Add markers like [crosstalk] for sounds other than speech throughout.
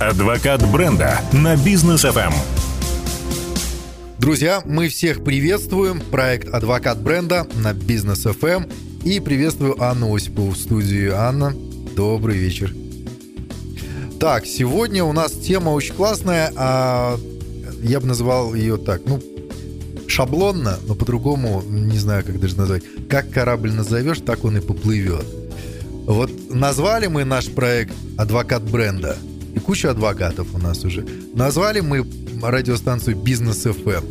Адвокат бренда на бизнес FM. Друзья, мы всех приветствуем. Проект «Адвокат бренда» на Бизнес FM. И приветствую Анну Осипову в студии. Анна, добрый вечер. Так, сегодня у нас тема очень классная, а я бы назвал ее так, ну, шаблонно, но по-другому, не знаю, как даже назвать. Как корабль назовешь, так он и поплывет. Вот назвали мы наш проект «Адвокат бренда», и куча адвокатов у нас уже. Назвали мы радиостанцию «Бизнес FM».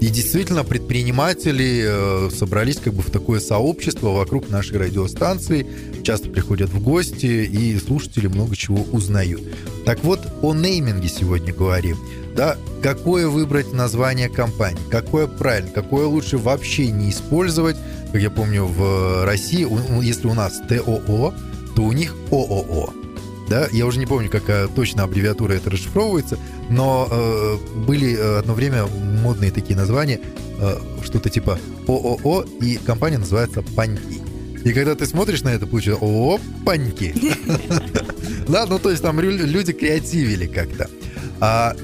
И действительно, предприниматели э, собрались как бы в такое сообщество вокруг нашей радиостанции, часто приходят в гости, и слушатели много чего узнают. Так вот, о нейминге сегодня говорим. Да, какое выбрать название компании, какое правильно, какое лучше вообще не использовать. Как я помню, в России, если у нас ТОО, то у них ООО да, я уже не помню, какая точно аббревиатура это расшифровывается, но э, были э, одно время модные такие названия, э, что-то типа ООО, и компания называется Паньки. И когда ты смотришь на это, получается ООО Паньки. [laughs] Да, ну то есть там люди креативили как-то. А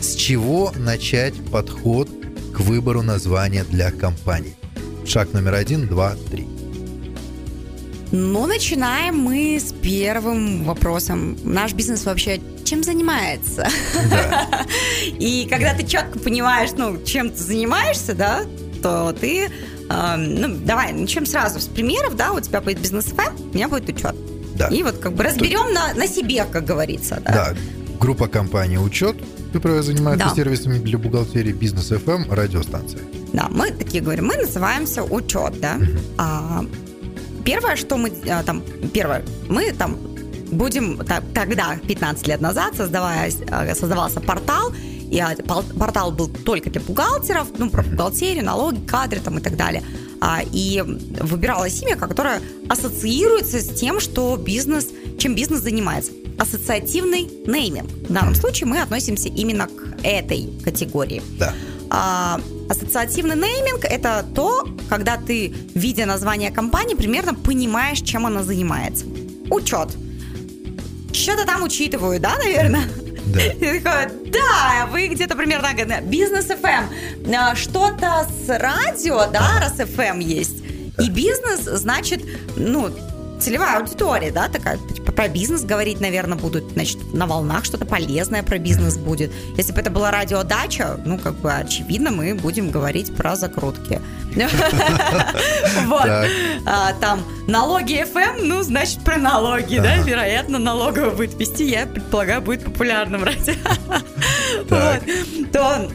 с чего начать подход к выбору названия для компании? Шаг номер один, два, три. Ну, начинаем мы с первым вопросом. Наш бизнес вообще чем занимается? Да. [laughs] И когда ты четко понимаешь, ну, чем ты занимаешься, да, то ты, э, ну, давай, начнем сразу с примеров, да, у тебя будет бизнес ФМ, у меня будет учет. Да. И вот как бы разберем на, на себе, как говорится. Да. да. Группа компании «Учет», которая занимается да. сервисами для бухгалтерии, бизнес FM, радиостанция. Да, мы такие говорим, мы называемся «Учет», да. Угу. А, первое, что мы а, там, первое, мы там будем тогда, 15 лет назад, создавая, а, создавался портал, и а, портал был только для бухгалтеров, ну, про бухгалтерию, налоги, кадры там и так далее. И выбиралось имя, которое ассоциируется с тем, что бизнес, чем бизнес занимается. Ассоциативный нейминг. В данном случае мы относимся именно к этой категории. Да. Ассоциативный нейминг – это то, когда ты, видя название компании, примерно понимаешь, чем она занимается. Учет. Что-то там учитываю, да, наверное? Да. [laughs] И такой, да, вы где-то примерно бизнес FM, а, что-то с радио, да, раз FM есть. И бизнес, значит, ну, целевая аудитория, да, такая, типа, про бизнес говорить, наверное, будут, значит, на волнах что-то полезное про бизнес будет. Если бы это была радиодача, ну, как бы, очевидно, мы будем говорить про закрутки. Вот. А, там налоги FM, ну, значит, про налоги, да, вероятно, налогово будет вести, я предполагаю, будет популярным радио. Вот. То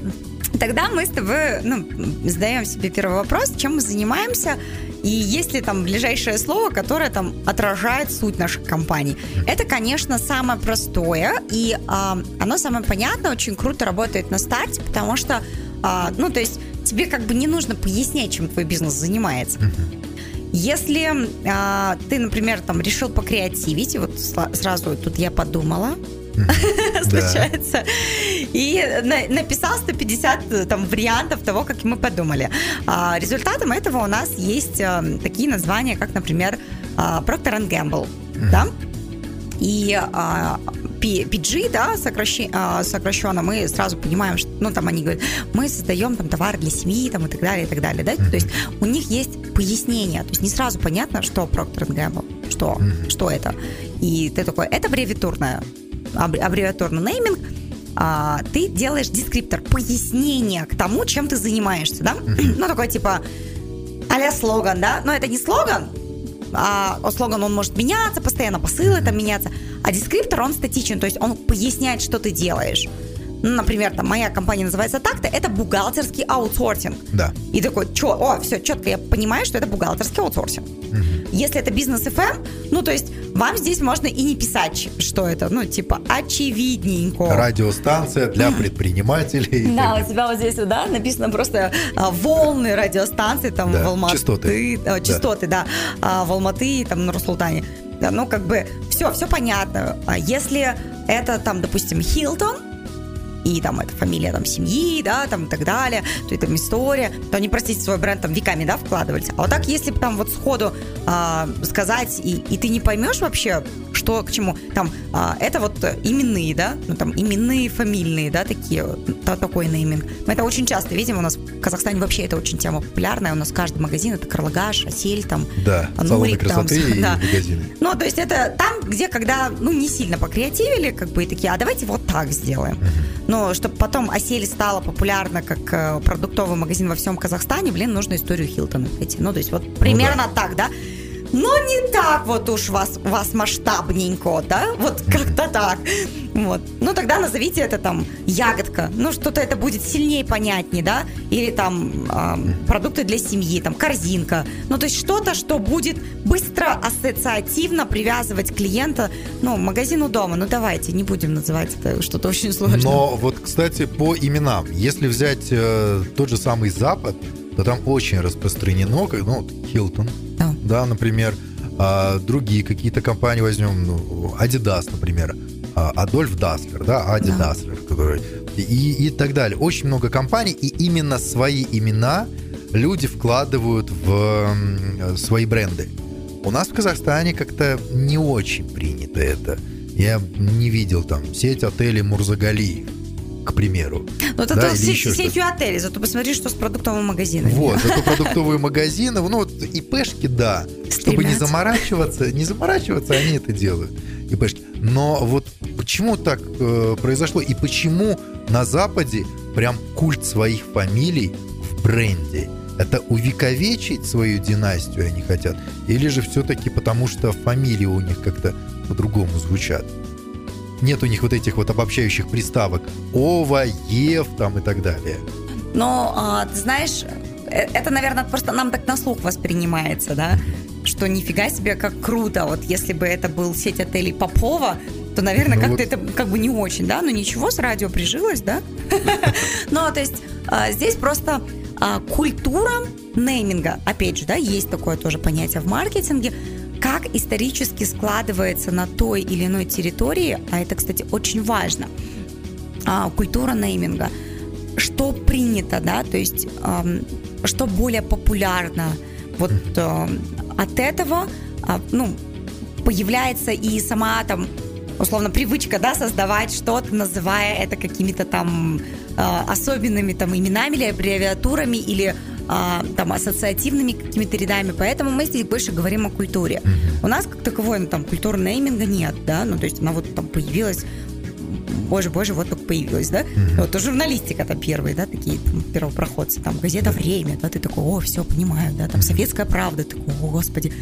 тогда мы с тобой ну, задаем себе первый вопрос, чем мы занимаемся, и есть ли там ближайшее слово, которое там отражает суть нашей компании. Это, конечно, самое простое, и а, оно самое понятное, очень круто работает на старте, потому что, а, ну, то есть тебе как бы не нужно пояснять, чем твой бизнес занимается. Если а, ты, например, там решил покреативить, вот сразу тут я подумала, [laughs] случается. И написал 150 э, там, вариантов того, как мы подумали. А, результатом этого у нас есть э, такие названия, как, например, а, Procter Gamble. Да? И а, PG, да, сокращенно, сокращенно, мы сразу понимаем, что, ну, там они говорят, мы создаем там товары для семьи, там, и так далее, и так далее, да, то есть у них есть пояснение, то есть не сразу понятно, что Procter Gamble, что, что это. И ты такой, это аббревиатурное аббревиатурный нейминг, а, ты делаешь дескриптор, пояснение к тому, чем ты занимаешься, да? [clears throat] Ну, такой типа а слоган, да? Но это не слоган, а слоган, он может меняться постоянно, посылы там меняться, а дескриптор, он статичен, то есть он поясняет, что ты делаешь. Ну, например, там, моя компания называется так-то, это бухгалтерский аутсорсинг. Да. И такой, чё, о, все, четко я понимаю, что это бухгалтерский аутсорсинг. Угу. Если это бизнес FM, ну, то есть вам здесь можно и не писать, что это, ну, типа, очевидненько. Радиостанция для предпринимателей. Да, у тебя вот здесь, да, написано просто а, волны радиостанции, там, в Алматы. Частоты. А, частоты, да. А, в Алматы, там, на Русултане. Да, ну, как бы, все, все понятно. Если это, там, допустим, Хилтон, и там это фамилия там семьи, да, там и так далее, то это история, то они, простите, свой бренд там веками, да, вкладывались. А вот так, если бы там вот сходу э, сказать, и, и ты не поймешь вообще, что к чему. Там, а, это вот именные, да, ну там именные, фамильные, да, такие, та, такой нейминг. Мы это очень часто видим, у нас в Казахстане вообще это очень тема популярная, у нас каждый магазин это Карлагаш, Осель, там, да, Нурик, красоты там, [laughs] и да. магазины. Ну, то есть это там, где когда, ну, не сильно покреативили, как бы, и такие, а давайте вот так сделаем. Uh-huh. Но чтобы потом Осель стала популярна как э, продуктовый магазин во всем Казахстане, блин, нужно историю Хилтона найти. Ну, то есть вот примерно ну, да. так, да? Но не так вот уж вас, вас масштабненько, да? Вот как-то так. Вот. Ну, тогда назовите это там ягодка. Ну, что-то это будет сильнее понятнее, да? Или там э, продукты для семьи, там корзинка. Ну, то есть что-то, что будет быстро ассоциативно привязывать клиента, ну, магазину дома. Ну, давайте, не будем называть это что-то очень сложное. Но вот, кстати, по именам. Если взять э, тот же самый Запад, то там очень распространено, ну, Хилтон, да. Да, например, а, другие какие-то компании возьмем, ну, Adidas, например, Адольф Даслер, да, Ади да. Даслер, который и, и так далее. Очень много компаний, и именно свои имена люди вкладывают в свои бренды. У нас в Казахстане как-то не очень принято это. Я не видел там сеть отелей Мурзагалиев к примеру. Ну, это да, сеть, сетью отелей, зато посмотри, что с продуктовыми магазинами. Вот, [laughs] зато продуктовые магазины, ну, вот ИПшки, да. Чтобы не заморачиваться, не заморачиваться, они это делают. ИПшки. Но вот почему так э, произошло и почему на Западе прям культ своих фамилий в бренде? Это увековечить свою династию они хотят? Или же все-таки потому, что фамилии у них как-то по-другому звучат? Нет у них вот этих вот обобщающих приставок. Ова, Ев там и так далее. Но, а, ты знаешь, э, это, наверное, просто нам так на слух воспринимается, да, что нифига себе, как круто. Вот если бы это был сеть отелей Попова, то, наверное, ну, как-то вот... это как бы не очень, да, но ничего, с радио прижилось, да. [laughs] Ну, то есть а, здесь просто а, культура нейминга, опять же, да, есть такое тоже понятие в маркетинге, как исторически складывается на той или иной территории, а это, кстати, очень важно, а, культура нейминга, что принято, да, то есть что более популярно. Вот э, от этого, а, ну, появляется и сама там условно привычка, да, создавать что-то, называя это какими-то там э, особенными там именами или аббревиатурами или а, там ассоциативными какими-то рядами, поэтому мы здесь больше говорим о культуре. У нас как таковой, ну, там, культуры нейминга нет, да, ну, то есть она вот там появилась боже, боже, вот только появилась, да? Mm-hmm. Вот, журналистика там первые, да, такие там, первопроходцы, там, газета «Время», да, ты такой, о, все, понимаю, да, там, «Советская правда», ты такой, о, господи.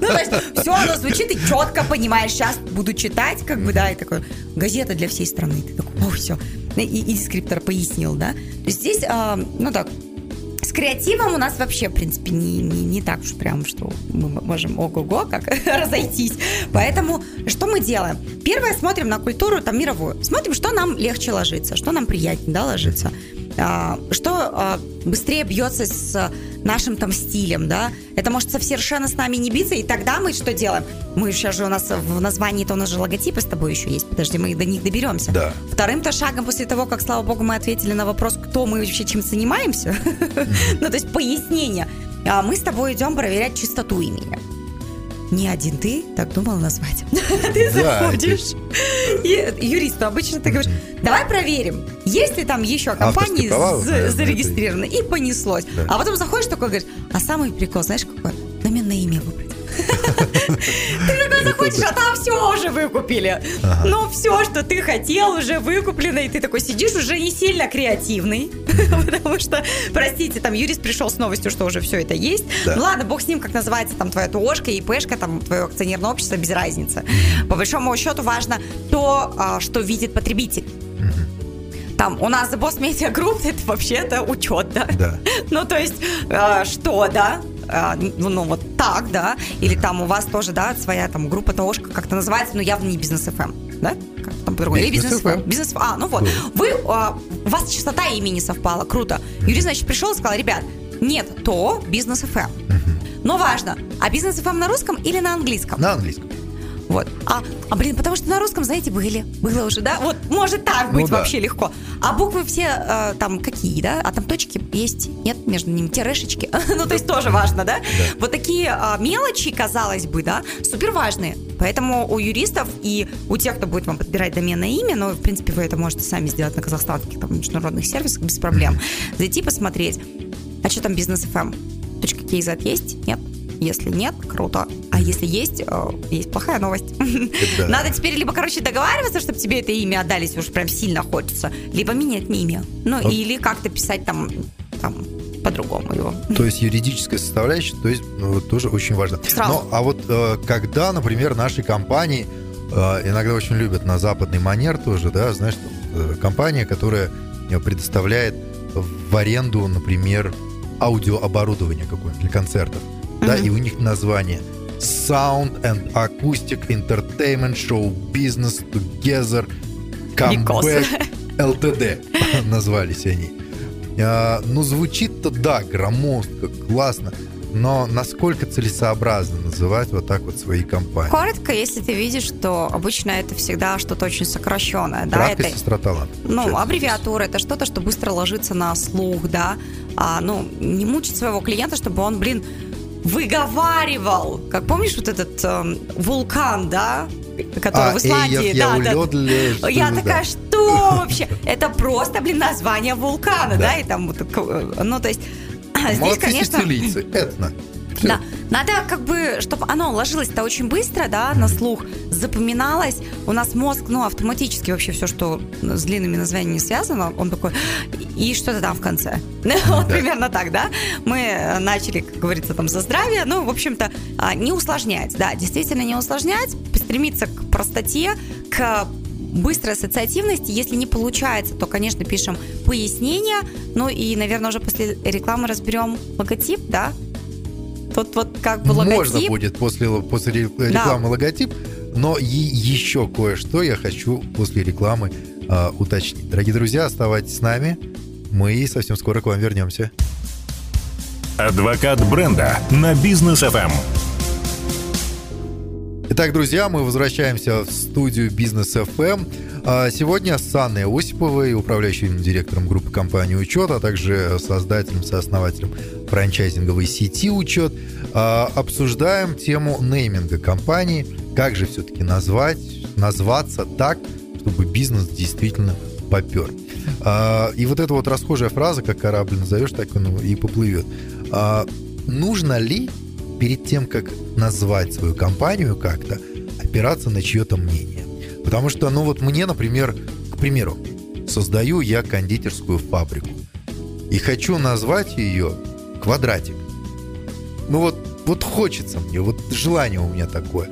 Ну, то есть, все оно звучит, и четко понимаешь, сейчас буду читать, как бы, да, и такой, газета для всей страны, ты такой, о, все. И, дескриптор пояснил, да? То есть здесь, а, ну так, с креативом у нас вообще, в принципе, не, не, не так уж прям, что мы можем ого-го как [laughs] разойтись. Поэтому что мы делаем? Первое, смотрим на культуру там мировую. Смотрим, что нам легче ложиться, что нам приятнее да, ложиться. А, что а, быстрее бьется с нашим там стилем, да, это может совершенно с нами не биться, и тогда мы что делаем? Мы сейчас же у нас в названии-то у нас же логотипы с тобой еще есть, подожди, мы до них доберемся. Да. Вторым-то шагом после того, как, слава богу, мы ответили на вопрос, кто мы вообще чем занимаемся, [laughs] ну, то есть пояснение, а мы с тобой идем проверять чистоту имени не один ты так думал назвать. [laughs] Ты заходишь. Юристу обычно ты говоришь, давай проверим, есть ли там еще компании зарегистрированы. И понеслось. А потом заходишь такой, говоришь, а самый прикол, знаешь, какой? Доменное имя выбрать. [laughs] Ты такой заходишь, а там все уже выкупили. Ну, все, что ты хотел, уже выкуплено. И ты такой сидишь уже не сильно креативный. [laughs] Потому что, простите, там юрист пришел с новостью, что уже все это есть. Ну ладно, бог с ним, как называется там твоя ТОшка, ИПшка, там твое акционерное общество, без разницы. По большому счету важно то, а, что видит потребитель там у нас Boss Media Group это вообще-то учет, да? Да. [laughs] Ну, то есть, э, что, да? А, ну, ну, вот так, да, или там у вас тоже, да, своя там группа ТОшка как-то называется, но явно не бизнес FM, эм, да? Как там по-другому? Бизнес FM. Бизнес А, ну вот. Вы, а, у вас частота имени совпала, круто. Юрий, значит, пришел и сказал, ребят, нет, то бизнес FM. Но важно, а бизнес FM на русском или на английском? На английском. Вот. А, а, блин, потому что на русском, знаете, были. Было уже, да? Вот может так Ну быть да. вообще легко. А буквы все э, там какие, да? А там точки есть? Нет между ними? Терешечки? [laughs] ну, то есть тоже важно, да? Вот такие а, мелочи, казалось бы, да, супер важные. Поэтому у юристов и у тех, кто будет вам подбирать доменное имя, ну, в принципе, вы это можете сами сделать на казахстанских там, международных сервисах без проблем. Зайти посмотреть, а что там бизнес FM? Точка KZ есть? Нет? Если нет, круто. А если есть, э, есть плохая новость. Да. Надо теперь либо, короче, договариваться, чтобы тебе это имя отдали, если уж прям сильно хочется, либо менять имя. Ну, Вот. или как-то писать там, там по-другому его. То есть юридическая составляющая, то есть ну, тоже очень важно. Сразу. Но, а вот э, когда, например, наши компании э, иногда очень любят на западный манер тоже, да, знаешь, э, компания, которая предоставляет в аренду, например, аудиооборудование какое-то для концертов, да, и у них название Sound and Acoustic Entertainment Show Business Together. Comeback LTD [laughs] назвались они. А, ну, звучит-то, да, громоздко, классно, но насколько целесообразно называть вот так вот свои компании? Коротко, если ты видишь, что обычно это всегда что-то очень сокращенное, да, Краткость, это сестра таланта. Ну, аббревиатура это что-то, что быстро ложится на слух, да. А, ну, не мучить своего клиента, чтобы он, блин, выговаривал. Как помнишь вот этот эм, вулкан, да? Который А, в Исландии, «Эй, я да, да. улёт ли, что Я такая, да. что вообще? Это просто, блин, название вулкана, Да. да, и там вот, так, ну, то есть, [clears throat] здесь, Молодцы конечно, сицилийцы, этно. Да, надо как бы, чтобы оно ложилось-то очень быстро, да, на слух, запоминалось. У нас мозг, ну, автоматически вообще все, что с длинными названиями связано, он такой, и что-то там в конце. [laughs] Вот примерно так, да. Мы э, начали, как говорится, там, за здравие, ну, в общем-то, а, не усложнять, да, действительно не усложнять, стремиться к простоте, к быстрой ассоциативности. Если не получается, то, конечно, пишем пояснение. Ну и, наверное, уже после рекламы разберем логотип, да? Тут вот как бы логотип. Можно будет после, после ре- рекламы логотип, но и еще кое-что я хочу после рекламы а, уточнить. Дорогие друзья, оставайтесь с нами. Мы совсем скоро к вам вернемся. Адвокат бренда на бизнес FM. Итак, друзья, мы возвращаемся в студию Бизнес FM. А, Сегодня с Анной Осиповой, управляющим директором группы компании «Учет», а также создателем, сооснователем франчайзинговой сети «Учет», а, обсуждаем тему нейминга компании, как же все-таки назвать, назваться так, чтобы бизнес действительно попер. А, И вот эта вот расхожая фраза, как корабль назовешь, так он и поплывет. Нужно ли перед тем, как назвать свою компанию как-то, опираться на чье-то мнение. Потому что, ну вот мне, например, к примеру, создаю я кондитерскую фабрику и хочу назвать ее «Квадратик». Ну вот, вот хочется мне, вот желание у меня такое.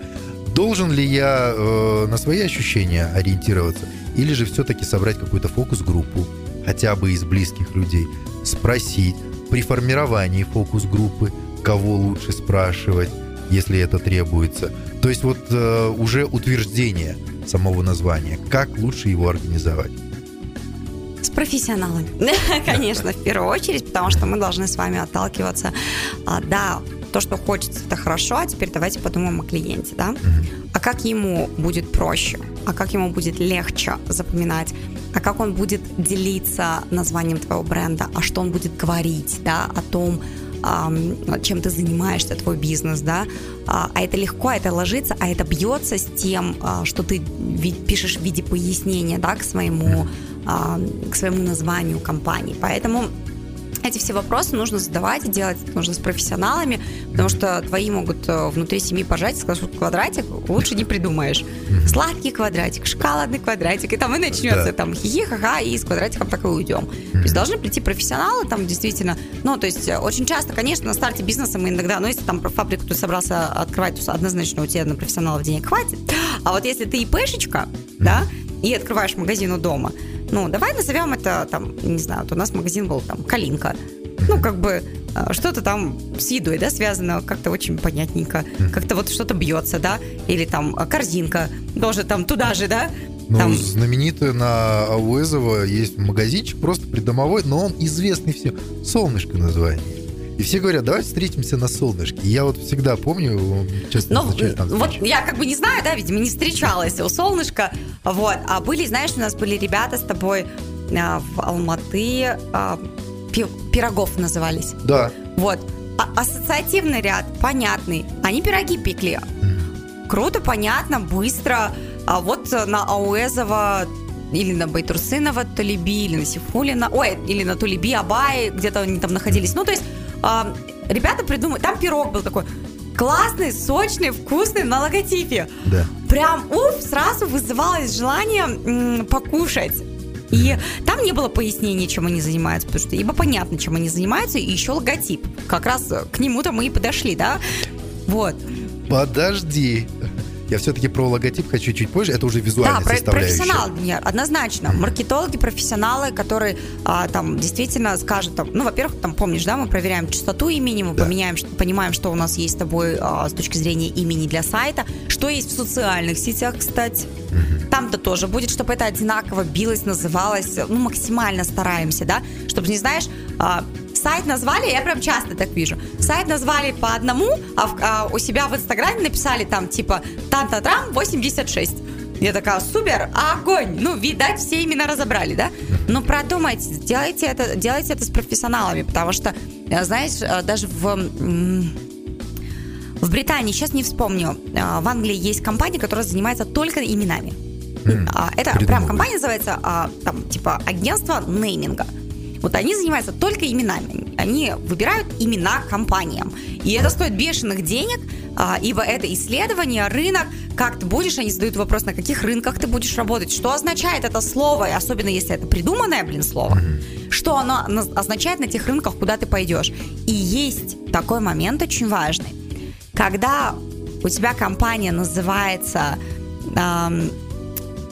Должен ли я э, на свои ощущения ориентироваться или же все-таки собрать какую-то фокус-группу, хотя бы из близких людей, спросить при формировании фокус-группы, кого лучше спрашивать, если это требуется. То есть вот э, уже утверждение самого названия, как лучше его организовать. С профессионалами. [laughs] Конечно, в первую очередь, потому что мы должны с вами отталкиваться. А, Да, то, что хочется, это хорошо, а теперь давайте подумаем о клиенте, да? А как ему будет проще? А как ему будет легче запоминать? А как он будет делиться названием твоего бренда? А что он будет говорить, да, о том, чем ты занимаешься, твой бизнес, да, а а это легко, а это ложится, а это бьется с тем, а, что ты пишешь в виде пояснения, да, к своему, а, к своему названию компании. Поэтому эти все вопросы нужно задавать делать это нужно с профессионалами, потому что твои могут э, внутри семьи пожать и сказать, что квадратик лучше не придумаешь. Сладкий квадратик, шоколадный квадратик, и там и начнется Да. там хихи-ха-ха, и с квадратиком так и уйдем. То есть должны прийти профессионалы, там действительно, ну, то есть э, очень часто, конечно, на старте бизнеса мы иногда, ну, если там про фабрику ты собрался открывать, то однозначно у тебя на профессионалов денег хватит. А вот если ты ИПшечка, да, и открываешь магазин у дома, ну, давай назовем это, там, не знаю, вот у нас магазин был там Калинка. Ну, как бы э, что-то там с едой, да, связано как-то очень понятненько. Как-то вот что-то бьется, да, или там э, корзинка, тоже там туда же, да. Ну, Там- знаменитый на Ауэзово есть магазинчик, просто придомовой, но он известный всем. Солнышко название. И все говорят, давай встретимся на солнышке. Я вот всегда помню, честно, Ну, назначаю там вот встречу. я как бы не знаю, да, видимо, не встречалась у солнышка, вот, а были, знаешь, у нас были ребята с тобой а, в Алматы, а, пи- Пирогов назывались, Да, вот, А- ассоциативный ряд, понятный, они пироги пекли, круто, понятно, быстро, а вот на Ауэзова или на Байтурсынова Тулеби, или на Сифулина, ой, или на Тулеби, Абай, где-то они там находились. Ну, то есть а, ребята придумали, там пирог был такой классный, сочный, вкусный на логотипе. да. Прям, уф, сразу вызывалось желание м, покушать. И там не было пояснений, чем они занимаются, потому что ибо понятно, чем они занимаются, и еще логотип. Как раз к нему-то мы и подошли, да? Вот. Подожди. Я все-таки про логотип хочу чуть позже. Это уже визуальная Да, составляющая. профессионал, нет, однозначно. Маркетологи, профессионалы, которые а, там действительно скажут, там, ну, во-первых, там, помнишь, да, мы проверяем частоту имени, мы Да. поменяем, понимаем, что у нас есть с тобой а, с точки зрения имени для сайта, что есть в социальных сетях, кстати. Там-то тоже будет, чтобы это одинаково билось, называлось, ну, максимально стараемся, да, чтобы, не знаешь, а, сайт назвали, я прям часто так вижу, сайт назвали по одному, а, в- а у себя в Инстаграме написали там, типа, там-та-трам 86. Я такая, супер, огонь! Ну, видать, все имена разобрали, да? Но продумайте, делайте это, делайте это с профессионалами, потому что, э, знаешь, э, даже в... в Британии, сейчас не вспомню, а, в Англии есть компания, которая занимается только именами. А, Это придумывают. прям компания называется, а, там, типа, агентство нейминга. Вот они занимаются только именами. Они выбирают имена компаниям. И это стоит бешеных денег, а, ибо это исследование, рынок, как ты будешь, они задают вопрос, на каких рынках ты будешь работать, что означает это слово, и особенно если это придуманное, блин, слово, что оно на- означает на тех рынках, куда ты пойдешь. И есть такой момент очень важный. Когда у тебя компания называется ам,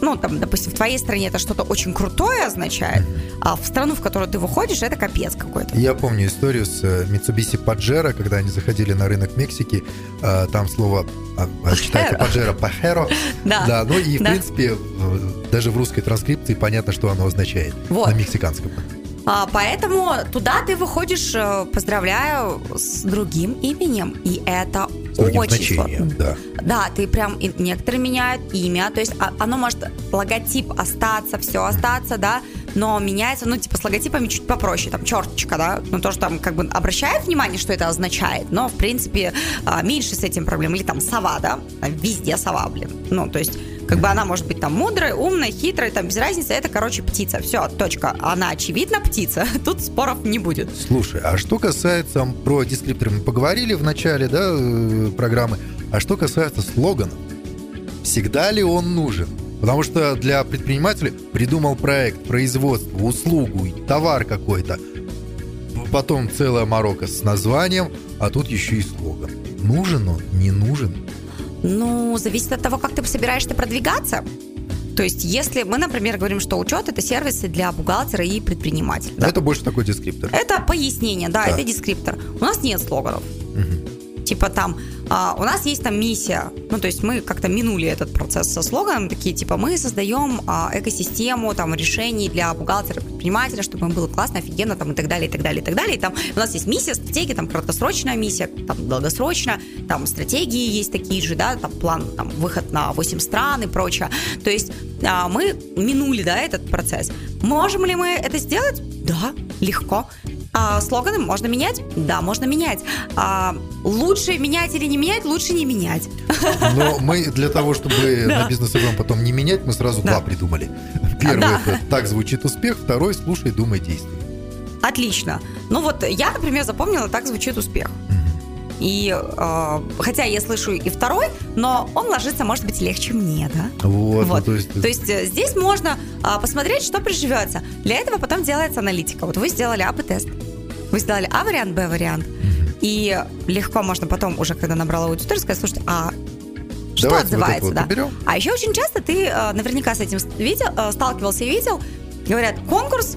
ну, там, допустим, в твоей стране это что-то очень крутое означает, а в страну, в которую ты выходишь, это капец какой-то. Я помню историю с э, Mitsubishi Pajero, когда они заходили на рынок Мексики. э, Там слово а, а, читается Pajero [laughs] Pajero. Да. Да, ну и в Да. принципе э, даже в русской транскрипции понятно, что оно означает. Вот. На мексиканском. А, поэтому туда ты выходишь, э, поздравляю, с другим именем. И это другим очень значением, да. Да, ты прям, и некоторые меняют имя, то есть а- оно может, логотип остаться, все остаться, да, но меняется, ну, типа, с логотипами чуть попроще, там, черточка, да, ну, тоже там, как бы, обращают внимание, что это означает, но, в принципе, а, меньше с этим проблем, или там сова, да, везде сова, блин, ну, то есть, как бы она может быть там мудрой, умной, хитрой, там, без разницы, это, короче, птица, все, точка, она, очевидно, птица, [laughs] тут споров не будет. Слушай, а что касается про дескрипторы, мы поговорили в начале да, э, программы, а что касается слоганов, всегда ли он нужен? Потому что для предпринимателя придумал проект, производство, услугу, товар какой-то, потом целая морока с названием, а тут еще и слоган. Нужен он, не нужен? Ну, зависит от того, как ты собираешься продвигаться. То есть, если мы, например, говорим, что учет это сервисы для бухгалтера и предпринимателя. Но Это больше такой дескриптор. Это пояснение, да, Да. это дескриптор. У нас нет слоганов. Мгм. Типа там, а, у нас есть там миссия. Ну, то есть мы как-то минули этот процесс со слоганом. Такие, типа, мы создаем а, экосистему там решений для бухгалтера, предпринимателя, чтобы им было классно, офигенно, там, и так далее, и так далее, и так далее. И там у нас есть миссия, стратегия, там, краткосрочная миссия, там, долгосрочная, там, стратегии есть такие же, да, там, план, там, выход на 8 стран и прочее. То есть а, мы минули, да, этот процесс. Можем ли мы это сделать? Да, легко. А, слоганы можно менять? Да, можно менять. А, лучше менять или не менять? Лучше не менять. Но мы для того, чтобы [laughs] Да. на бизнес ФМ потом не менять, мы сразу Да. два придумали. Первый Да. это «Так звучит успех», второй «Слушай, думай, действуй». Отлично. Ну вот я, например, запомнила, так звучит успех. И э, хотя я слышу и второй, но он ложится, может быть, легче мне, да? Вот, ну, Вот. то есть... То есть э, здесь можно а, посмотреть, что приживется. Для этого потом делается аналитика. Вот вы сделали АБ-тест. Вы сделали А-вариант, Б-вариант. И легко можно потом, уже когда набрала аудиторию, сказать, слушайте, а что Давайте отзывается, вот да? уберем. А еще очень часто ты э, наверняка с этим видел, э, сталкивался и видел, говорят, конкурс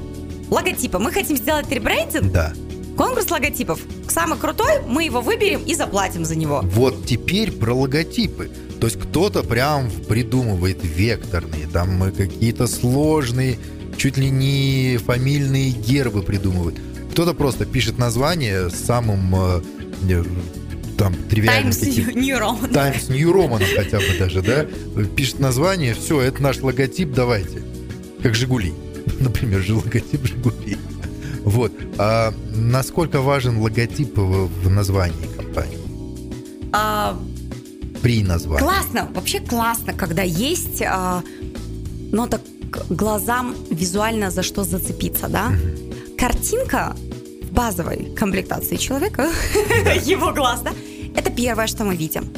логотипа. Мы хотим сделать ребрендинг, Да. конкурс логотипов. Самый крутой, мы его выберем и заплатим за него. Вот теперь про логотипы. То есть кто-то прям придумывает векторные, там э, какие-то сложные, чуть ли не фамильные гербы придумывают. Кто-то просто пишет название с самым э, там тривиальным Times таким- New Roman. Times New Roman хотя бы даже, да? Пишет название, все, это наш логотип, давайте. Как Жигули. [laughs] Например, же логотип Жигули. Вот. А насколько важен логотип в, в названии компании? А, При названии. Классно, вообще классно, когда есть, а, ну так глазам визуально за что зацепиться, да? Картинка в базовой комплектации человека, [laughs] его глаз, да? Это первое, что мы видим.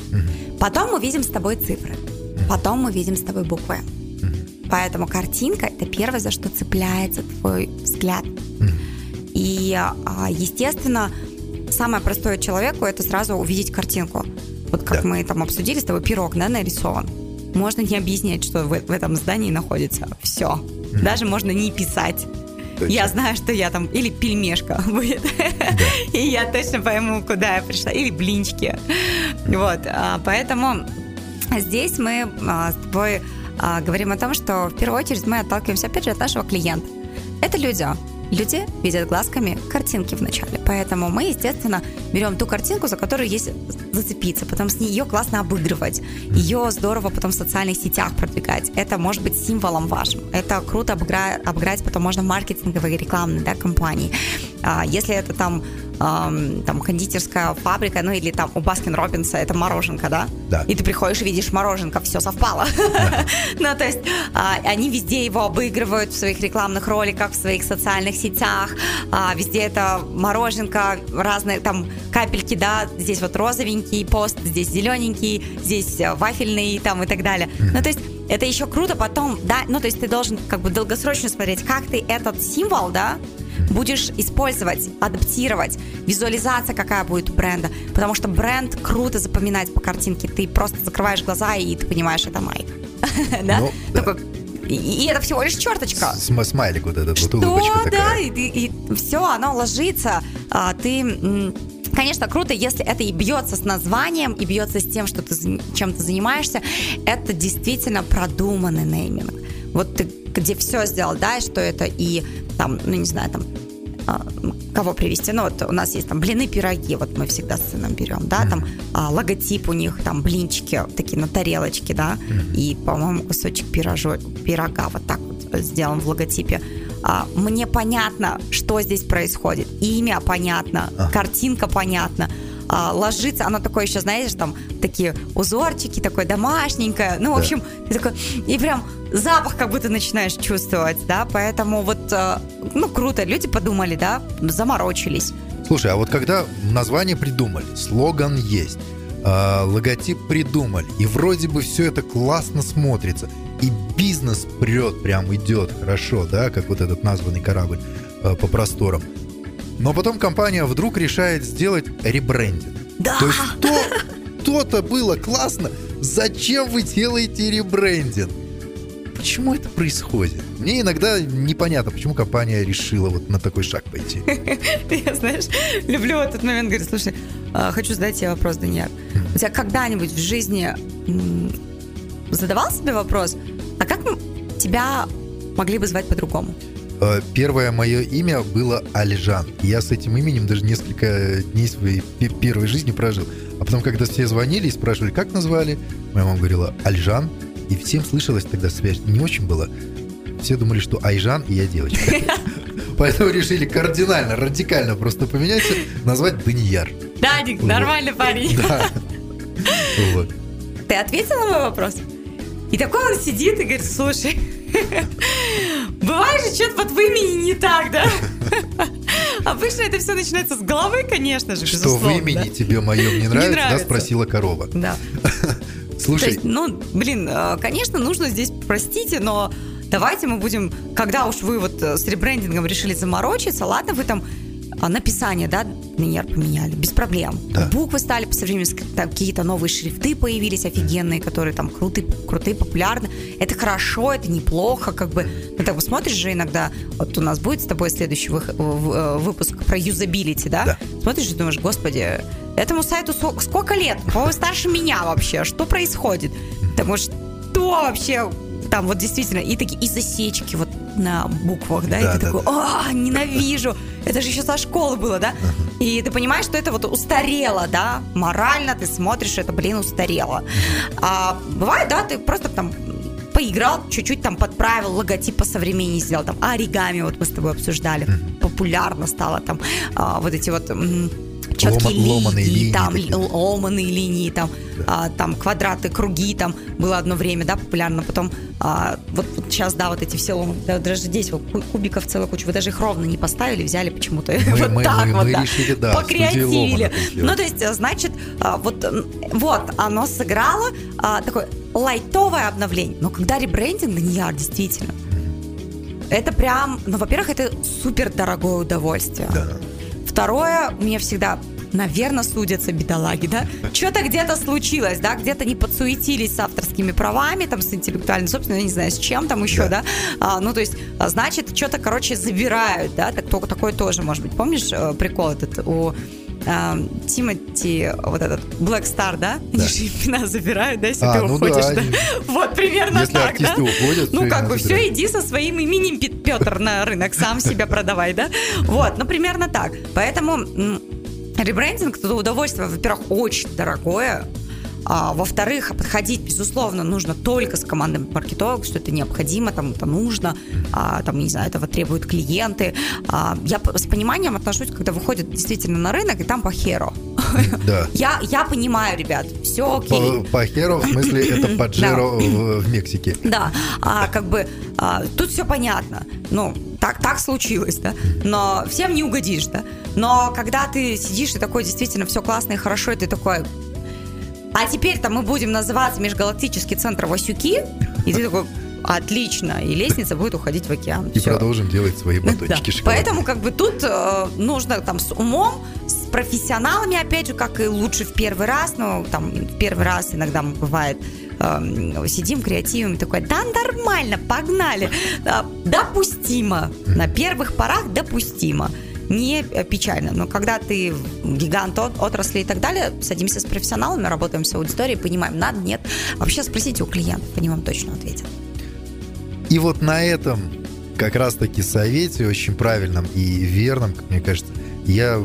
Потом мы видим с тобой цифры. Потом мы видим с тобой буквы. Поэтому картинка это первое, за что цепляется твой взгляд. И, а, естественно, самое простое человеку это сразу увидеть картинку. Вот как Да. мы там обсудили с тобой, пирог, да, нарисован. Можно не объяснять, что в, в этом здании находится. Все. Даже можно не писать. Точно. Я знаю, что я там... Или пельмешка [laughs] будет. И я точно пойму, куда я пришла. Или блинчики. Вот. а, Поэтому здесь мы а, с тобой а, говорим о том, что в первую очередь мы отталкиваемся, опять же, от нашего клиента. Это люди. Люди видят глазками картинки вначале. Поэтому мы, естественно, берем ту картинку, за которую есть зацепиться. Потом с нее классно обыгрывать. Ее здорово потом в социальных сетях продвигать. Это может быть символом вашим. Это круто обыгра- обыграть потом можно в маркетинговой рекламной да, кампании. А, Если это там, ам, там кондитерская фабрика, ну или там у Баскин Робинса это мороженка, да? Да. И ты приходишь и видишь мороженка, все совпало. [laughs] Ну, то есть а, они везде его обыгрывают в своих рекламных роликах, в своих социальных сетях. А, Везде это мороженка, разные там капельки, да, здесь вот розовенький пост, здесь зелененький, здесь э, вафельный там и так далее. Ну, то есть это еще круто потом, да, ну, то есть ты должен как бы долгосрочно смотреть, как ты этот символ, да, будешь использовать, адаптировать, визуализация какая будет у бренда, потому что бренд круто запоминать по картинке, ты просто закрываешь глаза и ты понимаешь, это Майк, [laughs] да? Ну, и, и это всего лишь черточка. См- Смайлик вот этот, вот Что, улыбочка да, и, все, оно ложится. А, ты, конечно, круто, если это и бьется с названием, и бьется с тем, что ты чем ты занимаешься. Это действительно продуманный нейминг. Вот ты где все сделал, да, и что это и там, ну не знаю, там а, кого привести. Ну, вот у нас есть там блины, пироги, вот мы всегда с сыном берем, да, там а, логотип у них, там блинчики такие на тарелочке, да, и, по-моему, кусочек пирожо, пирога вот так вот сделан в логотипе. А, мне понятно, что здесь происходит. Имя понятно, картинка понятна. А, ложится, оно такое еще, знаешь, там такие узорчики, такое домашненькое. Ну, в Да. общем, и, такой, и прям запах как будто начинаешь чувствовать, да, поэтому вот, э, ну, круто, люди подумали, да, заморочились. Слушай, а вот когда название придумали, слоган есть, а, логотип придумали, и вроде бы все это классно смотрится, и бизнес прет, прям идет хорошо, да, как вот этот названный корабль а, по просторам. Но потом компания вдруг решает сделать ребрендинг. Да. То есть то, то-то было классно, зачем вы делаете ребрендинг? Почему это происходит? Мне иногда непонятно, почему компания решила вот на такой шаг пойти. [laughs] Я, знаешь, люблю этот момент, говорю, слушай, а, хочу задать тебе вопрос, Даниэль. У тебя когда-нибудь в жизни задавал себе вопрос, а как тебя могли бы звать по-другому? Э, Первое мое имя было Альжан. Я с этим именем даже несколько дней своей пе- первой жизни прожил. А потом, когда все звонили и спрашивали, как назвали, моя мама говорила Альжан. И всем слышалось тогда связь. Не очень было. Все думали, что Айжан и я девочка. [laughs] Поэтому решили кардинально, радикально просто поменяться, назвать Данияр. Дадик, Вот. нормальный парень. [laughs] Ты ответил на мой вопрос? И такой он сидит и говорит, слушай, [laughs] бывает же что-то вот в имени не так, да? [laughs] Обычно это все начинается с головы, конечно же, Что в имени тебе моем не нравится, да, спросила корова. Да. [laughs] Слушай, есть, ну, блин, э, конечно, нужно здесь, простите, но давайте мы будем, когда уж вы вот э, с ребрендингом решили заморочиться, ладно, вы там написание, да, Данияр поменяли, без проблем. Да. Буквы стали по там какие-то новые шрифты появились офигенные, которые там крутые, крутые, популярны. Это хорошо, это неплохо, как бы. Ну, так посмотришь же иногда, вот у нас будет с тобой следующий э, выпуск про юзабилити, да? Да. Смотришь и думаешь, господи, этому сайту сколько лет? По-моему, старше меня вообще. Что происходит? Потому что вообще там вот действительно и такие и засечки вот на буквах, да, Да, и ты да, такой, а, ненавижу, это же еще со школы было, да, и ты понимаешь, что это вот устарело, да, морально ты смотришь, это, блин, устарело. А бывает, да, ты просто там поиграл, чуть-чуть там подправил, логотип по современнее сделал, там оригами вот мы с тобой обсуждали, популярно стало там а, вот эти вот м, четкие Лома- линии, линии там такие. ломаные линии, там, а, там квадраты, круги, там было одно время, да, популярно, потом а, вот, сейчас, да, вот эти все ломы, да, даже здесь вот ку- кубиков целая куча, вы даже их ровно не поставили, взяли почему-то [laughs] Мы- вот мы- так мы- вот, мы да, решили, да, покреативили. Ну, то есть, а, значит, а, вот, вот оно сыграло а, такое лайтовое обновление, но когда ребрендинг, Данияр, действительно, это прям, ну, во-первых, это супер дорогое удовольствие. Да. Второе, мне всегда наверное, судятся бедолаги, да? Что-то где-то случилось, да? Где-то не подсуетились с авторскими правами, там, с интеллектуальной собственностью, я не знаю, с чем там еще, да? А, ну, то есть, а, значит, что-то, короче, забирают, да? Так, только такое тоже, может быть. Помнишь э, прикол этот у а, Тимати, вот этот Black Star, да? Они же имена забирают, да, если А, ты ну уходишь, да, да? Вот, примерно Если так, да? уходят, Ну, как бы, все, иди со своим именем, Петр, на рынок, сам себя продавай, да? Вот, ну, примерно так. Поэтому ребрендинг, это удовольствие, во-первых, очень дорогое, а, во-вторых, подходить, безусловно, нужно только с командой маркетологов, что это необходимо, там это нужно, а, там, не знаю, этого требуют клиенты. А, я с пониманием отношусь, когда выходят действительно на рынок, и там по херу. [laughs] Да. Я, я понимаю, ребят, все окей. По, по херу, в смысле, это [laughs] Паджеро в, в Мексике. Да, а как бы а, тут все понятно. Ну, так, так случилось, да. Но всем не угодишь, да. Но когда ты сидишь и такой действительно все классно и хорошо, и ты такой. А теперь-то мы будем называться Межгалактический центр Васюки. И ты такой, отлично, и лестница будет уходить в океан. И Всё. продолжим делать свои Да. батончики шоколадные. Поэтому как бы тут э, нужно там с умом, с профессионалами, опять же, как и лучше в первый раз, но там в первый раз иногда бывает эм, сидим креативим, такой, да нормально, погнали, Да, допустимо, на первых порах допустимо. Не э, печально, но когда ты гигант от- отрасли и так далее, садимся с профессионалами, работаем с аудиторией, понимаем, надо, нет. Вообще спросите у клиентов, они вам точно ответят. И вот на этом как раз-таки совете, очень правильном и верном, как мне кажется, я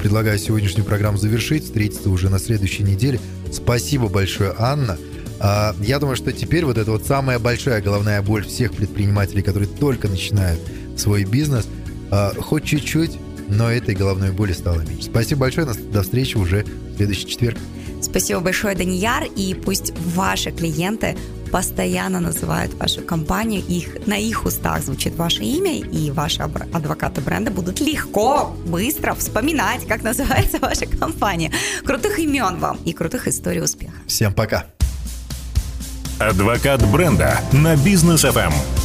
предлагаю сегодняшнюю программу завершить, встретиться уже на следующей неделе. Спасибо большое, Анна. А, Я думаю, что теперь вот это вот самая большая головная боль всех предпринимателей, которые только начинают свой бизнес, а, хоть чуть-чуть, но этой головной боли стало меньше. Спасибо большое, до встречи уже в следующий четверг. Спасибо большое, Данияр, и пусть ваши клиенты постоянно называют вашу компанию, их, на их устах звучит ваше имя, и ваши адвокаты бренда будут легко, быстро вспоминать, как называется ваша компания. Крутых имен вам и крутых историй успеха. Всем пока! Адвокат бренда на бизнес ФМ.